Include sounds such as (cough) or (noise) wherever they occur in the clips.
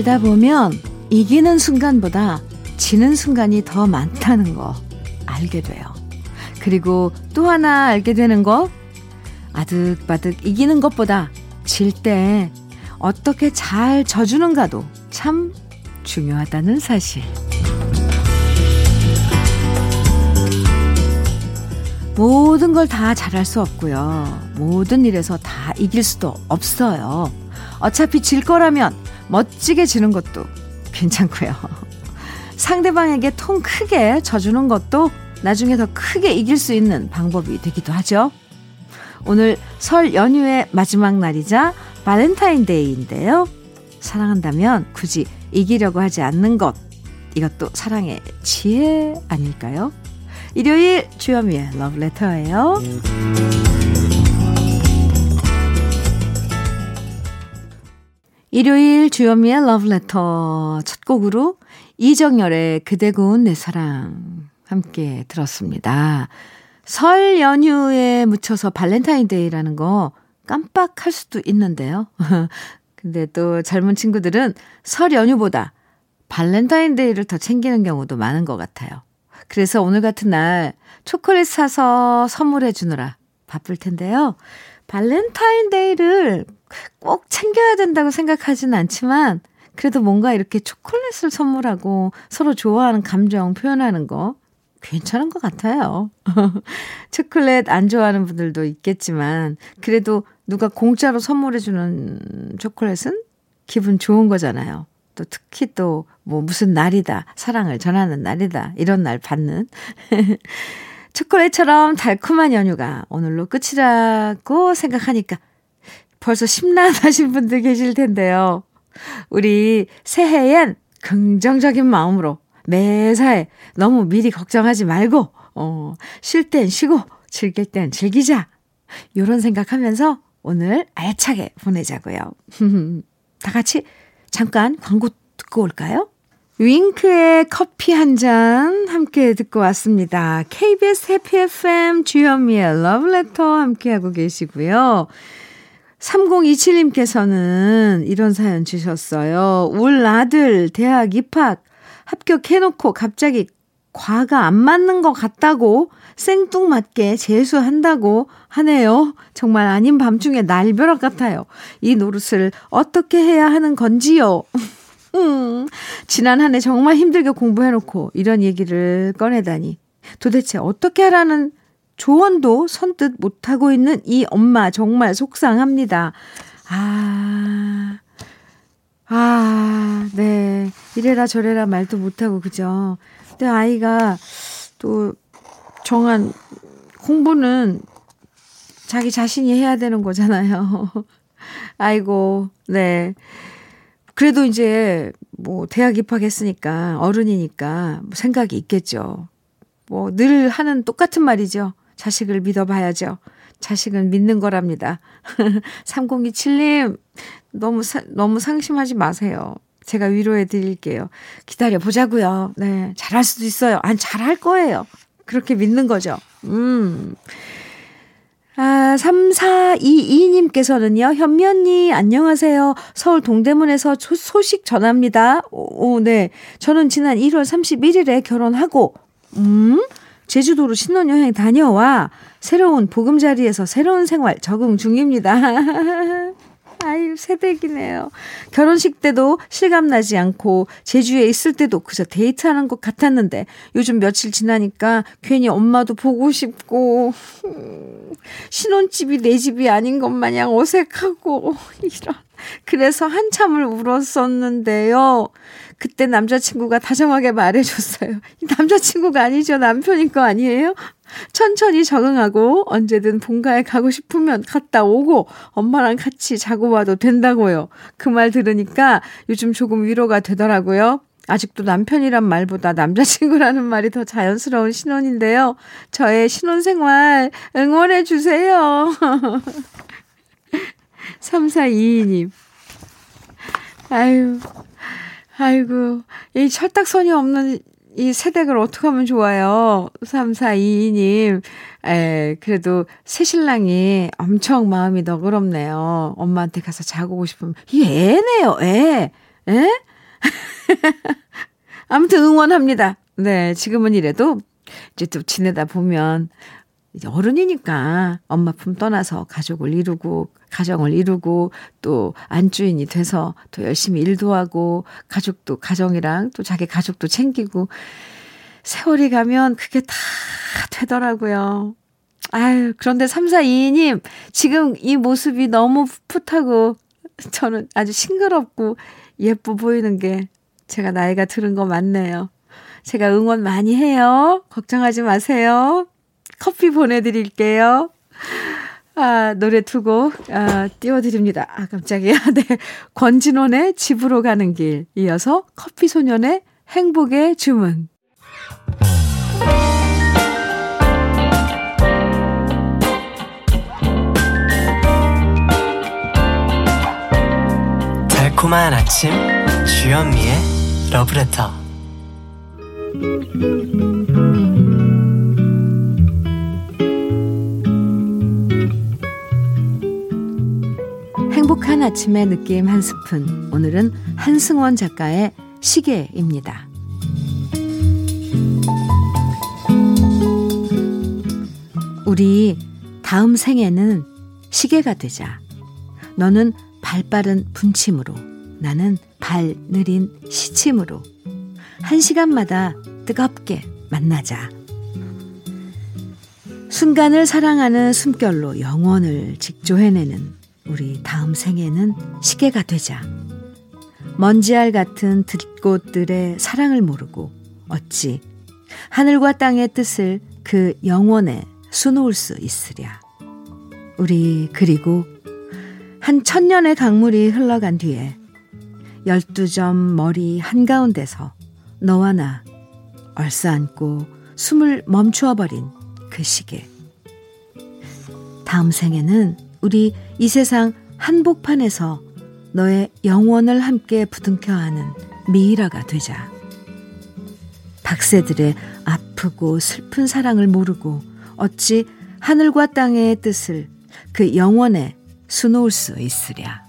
살다 보면 이기는 순간보다 지는 순간이 더 많다는 거 알게 돼요. 그리고 또 하나 알게 되는 거 아득바득 이기는 것보다 질 때 어떻게 잘 져주는가도 참 중요하다는 사실. 모든 걸 다 잘할 수 없고요. 모든 일에서 다 이길 수도 없어요. 어차피 질 거라면 멋지게 지는 것도 괜찮고요. 상대방에게 통 크게 져주는 것도 나중에 더 크게 이길 수 있는 방법이 되기도 하죠. 오늘 설 연휴의 마지막 날이자 발렌타인데이인데요. 사랑한다면 굳이 이기려고 하지 않는 것. 이것도 사랑의 지혜 아닐까요? 일요일 주현미의 러브레터예요. 일요일 주현미의 러브레터 첫 곡으로 이정열의 그대 고운 내 사랑 함께 들었습니다. 설 연휴에 묻혀서 발렌타인데이라는 거 깜빡할 수도 있는데요. (laughs) 근데 또 젊은 친구들은 설 연휴보다 발렌타인데이를 더 챙기는 경우도 많은 것 같아요. 그래서 오늘 같은 날 초콜릿 사서 선물해 주느라 바쁠 텐데요. 발렌타인데이를 꼭 챙겨야 된다고 생각하진 않지만 그래도 뭔가 이렇게 초콜릿을 선물하고 서로 좋아하는 감정 표현하는 거 괜찮은 것 같아요. (laughs) 초콜릿 안 좋아하는 분들도 있겠지만 그래도 누가 공짜로 선물해주는 초콜릿은 기분 좋은 거잖아요. 또 특히 또 뭐 무슨 날이다, 사랑을 전하는 날이다, 이런 날 받는. (laughs) 초콜릿처럼 달콤한 연휴가 오늘로 끝이라고 생각하니까 벌써 심란하신 분들 계실 텐데요. 우리 새해엔 긍정적인 마음으로 매사에 너무 미리 걱정하지 말고, 어, 쉴 땐 쉬고, 즐길 땐 즐기자. 요런 생각하면서 오늘 알차게 보내자고요. (laughs) 다 같이 잠깐 광고 듣고 올까요? 윙크의 커피 한 잔 함께 듣고 왔습니다. KBS 해피 FM 주현미의 러브레터 함께하고 계시고요. 3027님께서는 이런 사연 주셨어요. 울 아들 대학 입학 합격해놓고 갑자기 과가 안 맞는 것 같다고 생뚱맞게 재수한다고 하네요. 정말 아닌 밤중에 날벼락 같아요. 이 노릇을 어떻게 해야 하는 건지요. 음, 지난 한 해 정말 힘들게 공부해놓고 이런 얘기를 꺼내다니. 도대체 어떻게 하라는 조언도 선뜻 못하고 있는 이 엄마 정말 속상합니다. 아, 아, 네. 이래라 저래라 말도 못하고, 그죠? 근데 아이가 또 정한 공부는 자기 자신이 해야 되는 거잖아요. (laughs) 아이고, 네. 그래도 이제 뭐 대학 입학했으니까 어른이니까 뭐 생각이 있겠죠. 뭐 늘 하는 똑같은 말이죠. 자식을 믿어봐야죠. 자식은 믿는 거랍니다. (laughs) 3027님, 너무, 사, 너무 상심하지 마세요. 제가 위로해 드릴게요. 기다려 보자고요. 네. 잘할 수도 있어요. 아니, 잘할 거예요. 그렇게 믿는 거죠. 음. 아, 3422님께서는요, 현미 언니, 안녕하세요. 서울 동대문에서 소식 전합니다. 오, 오, 네. 저는 지난 1월 31일에 결혼하고, 음, 제주도로 신혼여행 다녀와 새로운 보금자리에서 새로운 생활 적응 중입니다. (laughs) 아유, 새댁이네요. 결혼식 때도 실감나지 않고, 제주에 있을 때도 그저 데이트하는 것 같았는데, 요즘 며칠 지나니까 괜히 엄마도 보고 싶고, 신혼집이 내 집이 아닌 것 마냥 어색하고, (laughs) 이런. 그래서 한참을 울었었는데요. 그때 남자친구가 다정하게 말해줬어요. 남자친구가 아니죠. 남편인 거 아니에요? 천천히 적응하고 언제든 본가에 가고 싶으면 갔다 오고 엄마랑 같이 자고 와도 된다고요. 그 말 들으니까 요즘 조금 위로가 되더라고요. 아직도 남편이란 말보다 남자친구라는 말이 더 자연스러운 신혼인데요. 저의 신혼생활 응원해 주세요. (laughs) 3422님. 아유, 아이고, 이 철딱선이 없는 이 세댁을 어떻게 하면 좋아요? 3422님. 에, 그래도 새신랑이 엄청 마음이 너그럽네요. 엄마한테 가서 자고 싶으면. 이 애네요, 애. 에? (laughs) 아무튼 응원합니다. 네, 지금은 이래도 이제 또 지내다 보면 이제 어른이니까 엄마 품 떠나서 가족을 이루고 가정을 이루고 또 안주인이 돼서 또 열심히 일도 하고 가족도 가정이랑 또 자기 가족도 챙기고 세월이 가면 그게 다 되더라고요. 아유, 그런데 3422님, 지금 이 모습이 너무 풋풋하고 저는 아주 싱그럽고 예뻐 보이는 게 제가 나이가 들은 거 맞네요. 제가 응원 많이 해요. 걱정하지 마세요. 커피 보내드릴게요. 아, 노래 두곡 아, 띄워드립니다. 아, 깜짝이야. (laughs) 네. 권진원의 집으로 가는 길. 이어서 커피 소년의 행복의 주문. 달콤한 아침 주현미의 러브레터 행복한 아침의 느낌 한 스푼 오늘은 한승원 작가의 시계입니다. 우리 다음 생에는 시계가 되자. 너는 발 빠른 분침으로, 나는 발 느린 시침으로 한 시간마다 뜨겁게 만나자. 순간을 사랑하는 숨결로 영원을 직조해내는 우리 다음 생에는 시계가 되자. 먼지알 같은 들꽃들의 사랑을 모르고 어찌 하늘과 땅의 뜻을 그 영원에 수놓을 수 있으랴. 우리 그리고 한 천년의 강물이 흘러간 뒤에 열두 점 머리 한가운데서 너와 나 얼싸안고 숨을 멈추어 버린 그 시계. 다음 생에는 우리 이 세상 한복판에서 너의 영원을 함께 부둥켜 하는 미이라가 되자. 박새들의 아프고 슬픈 사랑을 모르고 어찌 하늘과 땅의 뜻을 그 영원에 수놓을 수 있으랴.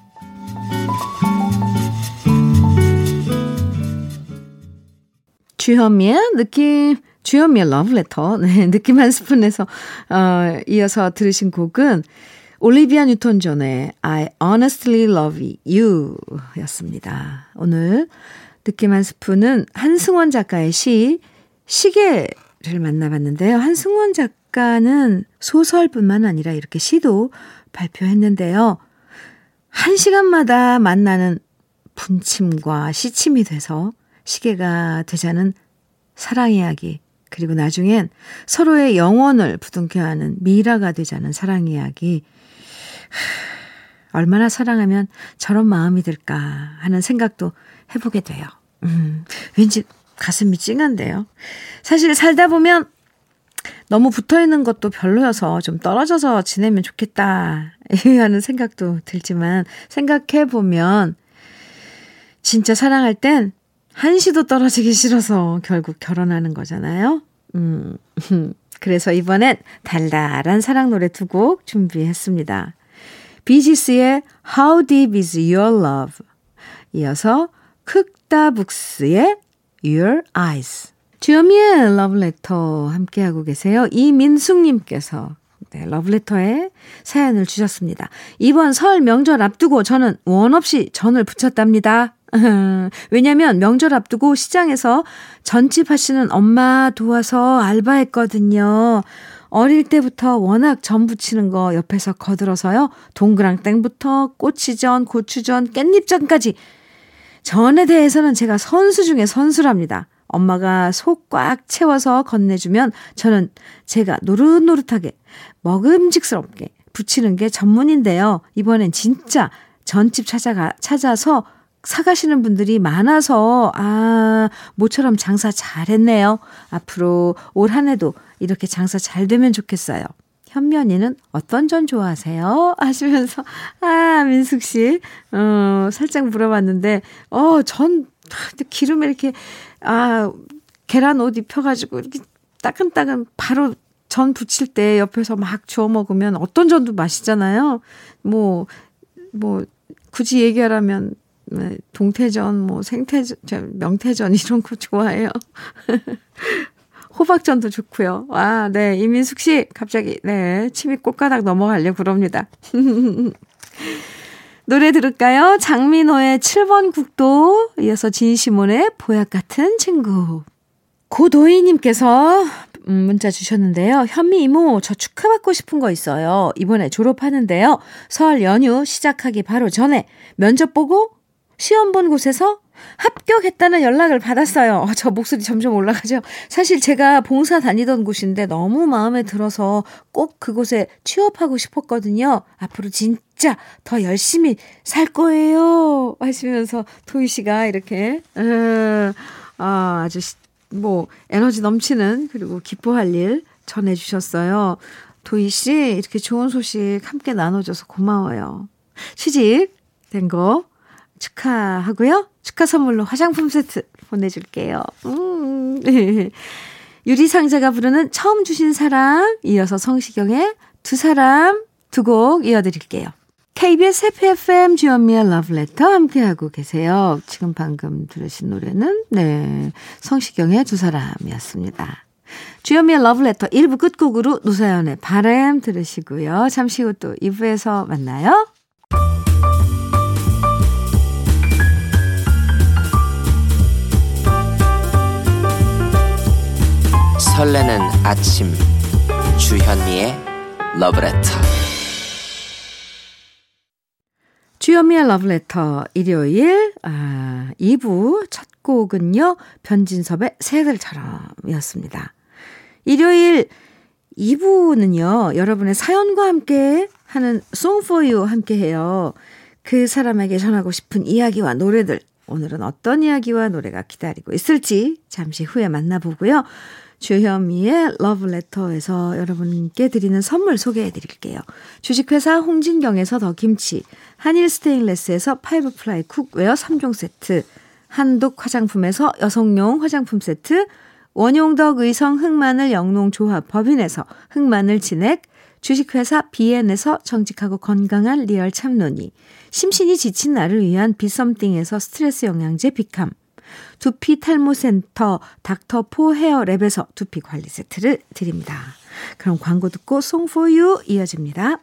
주현미의 느낌, 주현미의 러브레터, 네, 느낌 한 스푼에서, 어, 이어서 들으신 곡은 올리비아 뉴턴 존의 I honestly love you 였습니다. 오늘 느낌 한 스푼은 한승원 작가의 시, 시계를 만나봤는데요. 한승원 작가는 소설뿐만 아니라 이렇게 시도 발표했는데요. 한 시간마다 만나는 분침과 시침이 돼서 시계가 되자는 사랑 이야기, 그리고 나중엔 서로의 영혼을 부둥켜 하는 미라가 되자는 사랑 이야기. (laughs) 얼마나 사랑하면 저런 마음이 들까 하는 생각도 해보게 돼요. 음, 왠지 가슴이 찡한데요. 사실 살다 보면 너무 붙어 있는 것도 별로여서 좀 떨어져서 지내면 좋겠다 (laughs) 하는 생각도 들지만 생각해 보면 진짜 사랑할 땐 한시도 떨어지기 싫어서 결국 결혼하는 거잖아요. 음. (laughs) 그래서 이번엔 달달한 사랑 노래 두 곡 준비했습니다. 비지스의 How Deep Is Your Love 이어서 흑다북스의 Your Eyes 주여미의 러브레터 함께하고 계세요. 이민숙님께서 네, 러브레터에 사연을 주셨습니다. 이번 설 명절 앞두고 저는 원 없이 전을 부쳤답니다. (laughs) 왜냐면 명절 앞두고 시장에서 전집 하시는 엄마 도와서 알바했거든요. 어릴 때부터 워낙 전 부치는 거 옆에서 거들어서요. 동그랑땡부터 꼬치전, 고추전, 깻잎전까지. 전에 대해서는 제가 선수 중에 선수랍니다. 엄마가 속 꽉 채워서 건네주면 저는 제가 노릇노릇하게 먹음직스럽게 붙이는 게 전문인데요. 이번엔 진짜 전집 찾아가, 찾아서 사가시는 분들이 많아서, 아, 모처럼 장사 잘했네요. 앞으로 올 한 해도 이렇게 장사 잘 되면 좋겠어요. 현면이는 어떤 전 좋아하세요? (laughs) 하시면서, 아, 민숙 씨, 어, 살짝 물어봤는데, 어, 전, 기름에 이렇게 아, 계란 옷 입혀가지고 이렇게 따끈따끈 바로 전 부칠 때 옆에서 막 주워 먹으면 어떤 전도 맛있잖아요. 뭐, 뭐, 굳이 얘기하라면 네, 동태전, 뭐 생태전, 명태전 이런 거 좋아해요. (laughs) 호박전도 좋고요. 와, 네. 이민숙 씨, 갑자기, 네. 침이 꽃가닥 넘어가려 그럽니다. (laughs) 노래 들을까요? 장민호의 7번 국도, 이어서 진시몬의 보약 같은 친구. 고도희님께서 음, 문자 주셨는데요. 현미 이모, 저 축하받고 싶은 거 있어요. 이번에 졸업하는데요. 설 연휴 시작하기 바로 전에 면접 보고 시험 본 곳에서 합격했다는 연락을 받았어요. 어, 저 목소리 점점 올라가죠. 사실 제가 봉사 다니던 곳인데 너무 마음에 들어서 꼭 그곳에 취업하고 싶었거든요. 앞으로 진짜 더 열심히 살 거예요. 하시면서 도희 씨가 이렇게, 음, 아, 아주 뭐 에너지 넘치는 그리고 기뻐할 일 전해 주셨어요. 도희 씨, 이렇게 좋은 소식 함께 나눠줘서 고마워요. 취직 된거 축하하고요. 축하 선물로 화장품 세트 보내줄게요. 음. (laughs) 유리상자가 부르는 처음 주신 사랑, 이어서 성시경의 두 사람 두 곡 이어드릴게요. KBS 해피 FM 주현미의 러브레터 함께하고 계세요. 지금 방금 들으신 노래는, 네, 성시경의 두 사람이었습니다. 주현미의 러브레터 1부 끝곡으로 노사연의 바람 들으시고요. 잠시 후 또 2부에서 만나요. 설레는 아침 주현미의 러브레터 주현미의 러브레터 일요일 아, 2부 첫 곡은요. 변진섭의 새들처럼이었습니다. 일요일 2부는요. 여러분의 사연과 함께 하는 Song for You 함께 해요. 그 사람에게 전하고 싶은 이야기와 노래들 오늘은 어떤 이야기와 노래가 기다리고 있을지 잠시 후에 만나보고요. 주현미의 러브레터에서 여러분께 드리는 선물 소개해 드릴게요. 주식회사 홍진경에서 더 김치, 한일 스테인레스에서 five ply cookware 3종 세트, 한독 화장품에서 여성용 화장품 세트, 원용덕 의성 흑마늘 영농조합 법인에서 흑마늘 진액, 주식회사 비엔에서 정직하고 건강한 리얼 참논이, 심신이 지친 나를 위한 비썸띵에서 스트레스 영양제 비캄, 두피 탈모센터 닥터포 헤어랩에서 두피 관리 세트를 드립니다. 그럼 광고 듣고 Song for You 이어집니다.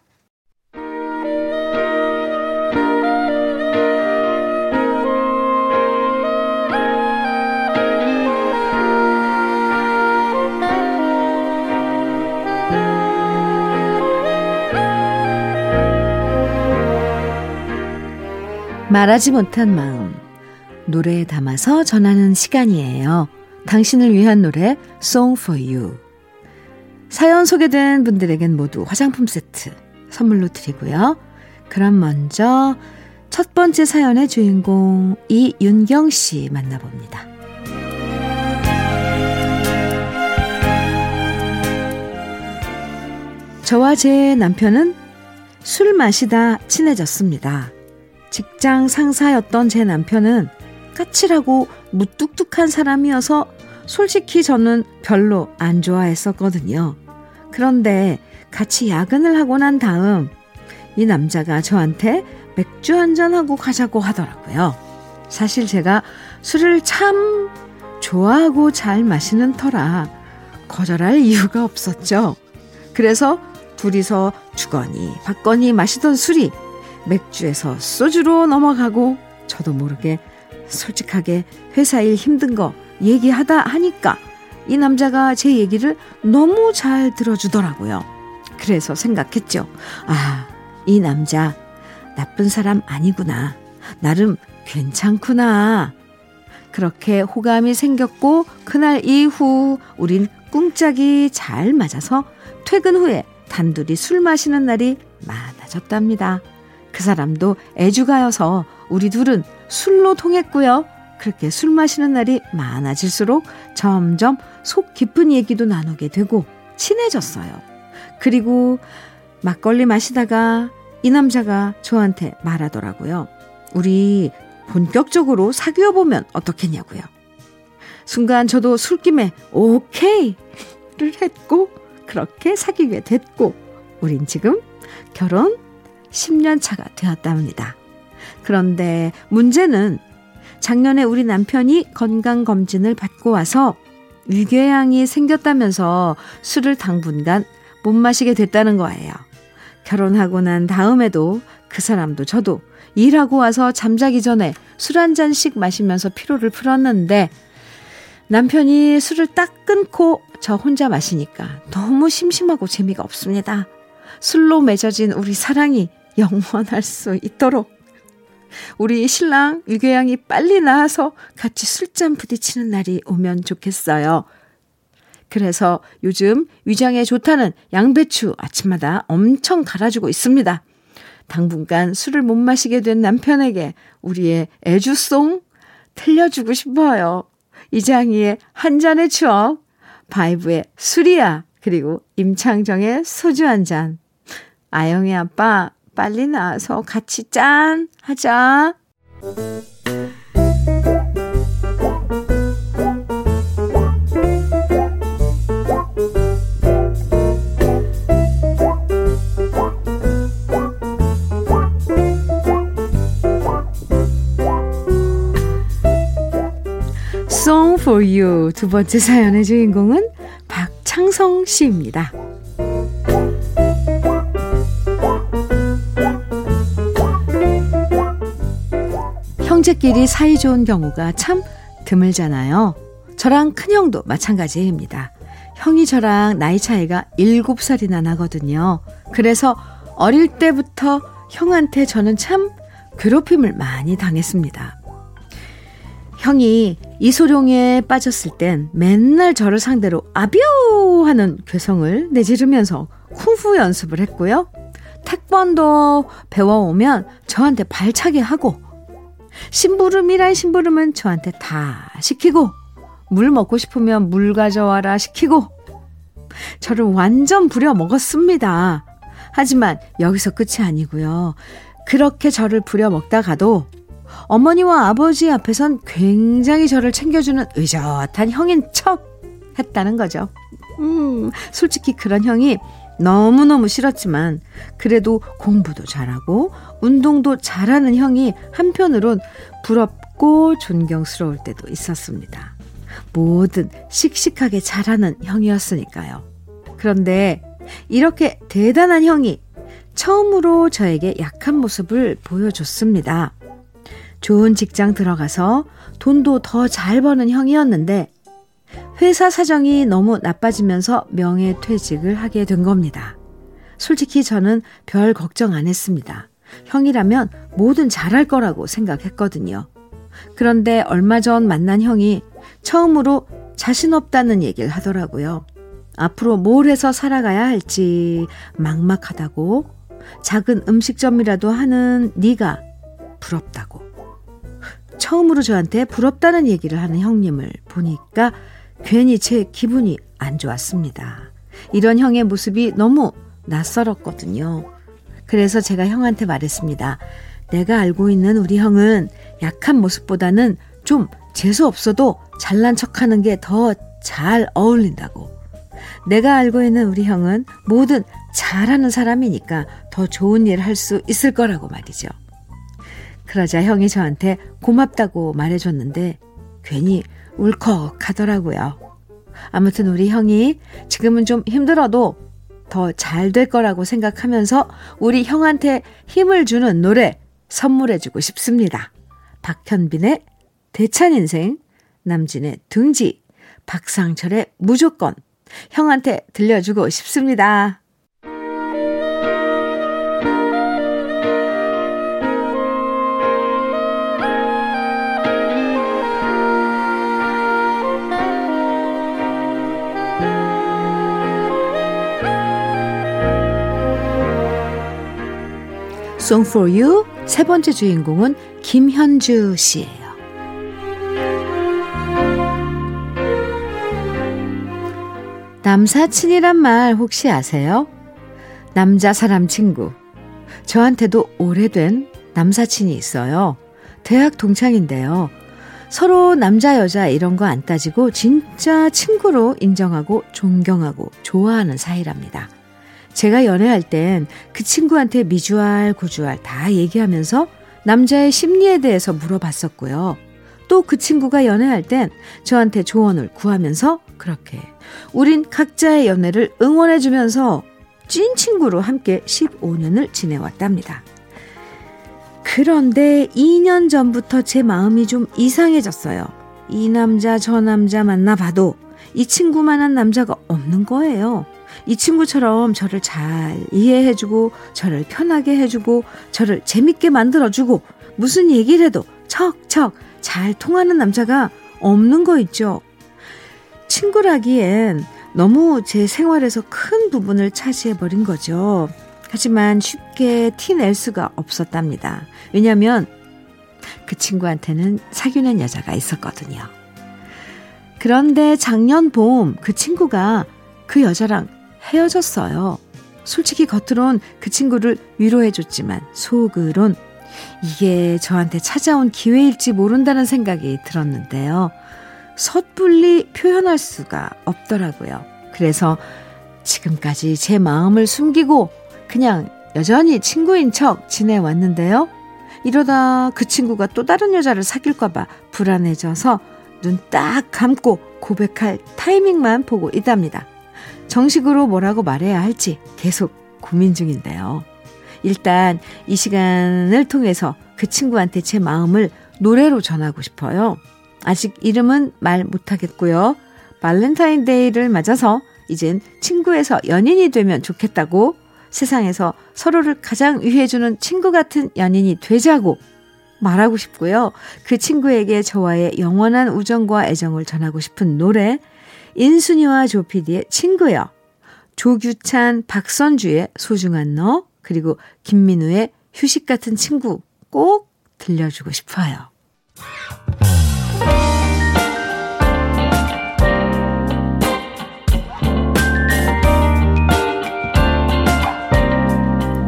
말하지 못한 마음 노래에 담아서 전하는 시간이에요. 당신을 위한 노래 Song for You. 사연 소개된 분들에겐 모두 화장품 세트 선물로 드리고요. 그럼 먼저 첫 번째 사연의 주인공 이윤경 씨 만나봅니다. 저와 제 남편은 술 마시다 친해졌습니다. 직장 상사였던 제 남편은 까칠하고 무뚝뚝한 사람이어서 솔직히 저는 별로 안 좋아했었거든요. 그런데 같이 야근을 하고 난 다음 이 남자가 저한테 맥주 한잔하고 가자고 하더라고요. 사실 제가 술을 참 좋아하고 잘 마시는 터라 거절할 이유가 없었죠. 그래서 둘이서 주거니 받거니 마시던 술이 맥주에서 소주로 넘어가고 저도 모르게 솔직하게 회사 일 힘든 거 얘기하다 하니까 이 남자가 제 얘기를 너무 잘 들어주더라고요. 그래서 생각했죠. 아, 이 남자 나쁜 사람 아니구나. 나름 괜찮구나. 그렇게 호감이 생겼고 그날 이후 우린 꿍짝이 잘 맞아서 퇴근 후에 단둘이 술 마시는 날이 많아졌답니다. 그 사람도 애주가여서 우리 둘은 술로 통했고요. 그렇게 술 마시는 날이 많아질수록 점점 속 깊은 얘기도 나누게 되고 친해졌어요. 그리고 막걸리 마시다가 이 남자가 저한테 말하더라고요. 우리 본격적으로 사귀어 보면 어떻겠냐고요. 순간 저도 술김에 오케이를 했고 그렇게 사귀게 됐고 우린 지금 결혼 10년 차가 되었답니다. 그런데 문제는 작년에 우리 남편이 건강검진을 받고 와서 위궤양이 생겼다면서 술을 당분간 못 마시게 됐다는 거예요. 결혼하고 난 다음에도 그 사람도 저도 일하고 와서 잠자기 전에 술 한 잔씩 마시면서 피로를 풀었는데 남편이 술을 딱 끊고 저 혼자 마시니까 너무 심심하고 재미가 없습니다. 술로 맺어진 우리 사랑이 영원할 수 있도록 우리 신랑 유교양이 빨리 나와서 같이 술잔 부딪히는 날이 오면 좋겠어요. 그래서 요즘 위장에 좋다는 양배추 아침마다 엄청 갈아주고 있습니다. 당분간 술을 못 마시게 된 남편에게 우리의 애주송 들려주고 싶어요. 이장희의 한 잔의 추억, 바이브의 술이야, 그리고 임창정의 소주 한 잔. 아영이 아빠 빨리 나와서 같이 짠 하자. 두 번째 사연의 주인공은 박창성 씨입니다. 형제끼리 사이 좋은 경우가 참 드물잖아요. 저랑 큰형도 마찬가지입니다. 형이 저랑 나이 차이가 7살이나 나거든요. 그래서 어릴 때부터 형한테 저는 참 괴롭힘을 많이 당했습니다. 형이 이소룡에 빠졌을 땐 맨날 저를 상대로 아뷰 하는 괴성을 내지르면서 쿵푸 연습을 했고요. 태권도 배워오면 저한테 발차기 하고 심부름이란 심부름은 저한테 다 시키고 물 먹고 싶으면 물 가져와라 시키고 저를 완전 부려 먹었습니다. 하지만 여기서 끝이 아니고요. 그렇게 저를 부려 먹다가도 어머니와 아버지 앞에선 굉장히 저를 챙겨주는 의젓한 형인 척 했다는 거죠. 음, 솔직히 그런 형이 너무너무 싫었지만 그래도 공부도 잘하고 운동도 잘하는 형이 한편으론 부럽고 존경스러울 때도 있었습니다. 뭐든 씩씩하게 잘하는 형이었으니까요. 그런데 이렇게 대단한 형이 처음으로 저에게 약한 모습을 보여줬습니다. 좋은 직장 들어가서 돈도 더 잘 버는 형이었는데 회사 사정이 너무 나빠지면서 명예퇴직을 하게 된 겁니다. 솔직히 저는 별 걱정 안 했습니다. 형이라면 뭐든 잘할 거라고 생각했거든요. 그런데 얼마 전 만난 형이 처음으로 자신 없다는 얘기를 하더라고요. 앞으로 뭘 해서 살아가야 할지 막막하다고 작은 음식점이라도 하는 네가 부럽다고 처음으로 저한테 부럽다는 얘기를 하는 형님을 보니까 괜히 제 기분이 안 좋았습니다. 이런 형의 모습이 너무 낯설었거든요. 그래서 제가 형한테 말했습니다. 내가 알고 있는 우리 형은 약한 모습보다는 좀 재수 없어도 잘난 척 하는 게 더 잘 어울린다고. 내가 알고 있는 우리 형은 뭐든 잘하는 사람이니까 더 좋은 일 할 수 있을 거라고 말이죠. 그러자 형이 저한테 고맙다고 말해줬는데 괜히 울컥 하더라고요. 아무튼 우리 형이 지금은 좀 힘들어도 더 잘 될 거라고 생각하면서 우리 형한테 힘을 주는 노래 선물해주고 싶습니다. 박현빈의 대찬 인생, 남진의 둥지, 박상철의 무조건 형한테 들려주고 싶습니다. Song for You 세 번째 주인공은 김현주 씨예요. 남사친이란 말 혹시 아세요? 남자 사람 친구. 저한테도 오래된 남사친이 있어요. 대학 동창인데요. 서로 남자, 여자 이런 거 안 따지고 진짜 친구로 인정하고 존경하고 좋아하는 사이랍니다. 제가 연애할 땐 그 친구한테 미주알, 고주알 다 얘기하면서 남자의 심리에 대해서 물어봤었고요. 또 그 친구가 연애할 땐 저한테 조언을 구하면서 그렇게 우린 각자의 연애를 응원해주면서 찐 친구로 함께 15년을 지내왔답니다. 그런데 2년 전부터 제 마음이 좀 이상해졌어요. 이 남자 저 남자 만나봐도 이 친구만한 남자가 없는 거예요. 이 친구처럼 저를 잘 이해해주고, 저를 편하게 해주고, 저를 재밌게 만들어주고, 무슨 얘기를 해도 척척 잘 통하는 남자가 없는 거 있죠. 친구라기엔 너무 제 생활에서 큰 부분을 차지해버린 거죠. 하지만 쉽게 티 낼 수가 없었답니다. 왜냐면 그 친구한테는 사귀는 여자가 있었거든요. 그런데 작년 봄 그 친구가 그 여자랑 헤어졌어요. 솔직히 겉으론 그 친구를 위로해줬지만 속으론 이게 저한테 찾아온 기회일지 모른다는 생각이 들었는데요. 섣불리 표현할 수가 없더라고요. 그래서 지금까지 제 마음을 숨기고 그냥 여전히 친구인 척 지내왔는데요. 이러다 그 친구가 또 다른 여자를 사귈까봐 불안해져서 눈 딱 감고 고백할 타이밍만 보고 있답니다. 정식으로 뭐라고 말해야 할지 계속 고민 중인데요. 일단 이 시간을 통해서 그 친구한테 제 마음을 노래로 전하고 싶어요. 아직 이름은 말 못하겠고요. 발렌타인데이를 맞아서 이젠 친구에서 연인이 되면 좋겠다고 세상에서 서로를 가장 위해주는 친구 같은 연인이 되자고 말하고 싶고요. 그 친구에게 저와의 영원한 우정과 애정을 전하고 싶은 노래 인순이와 조피디의 친구요. 조규찬, 박선주의 소중한 너 그리고 김민우의 휴식 같은 친구 꼭 들려주고 싶어요.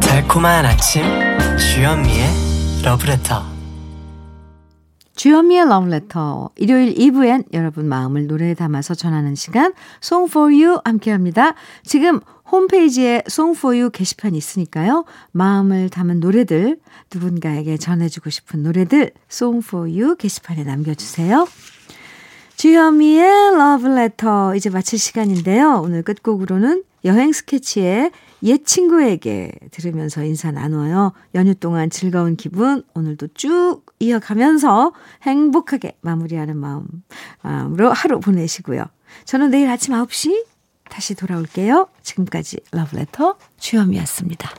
달콤한 아침 주현미의 러브레터 주현미의 러브레터 일요일 2부엔 여러분 마음을 노래에 담아서 전하는 시간 Song 함께합니다. 지금 홈페이지에 Song 게시판이 있으니까요. 마음을 담은 노래들 누군가에게 전해주고 싶은 노래들 Song 게시판에 남겨주세요. 주현미의 러브레터 이제 마칠 시간인데요. 오늘 끝곡으로는 여행 스케치의 옛 친구에게 들으면서 인사 나눠요. 연휴 동안 즐거운 기분 오늘도 쭉 이어가면서 행복하게 마무리하는 마음, 마음으로 하루 보내시고요. 저는 내일 아침 9시 다시 돌아올게요. 지금까지 러브레터 주현미였습니다.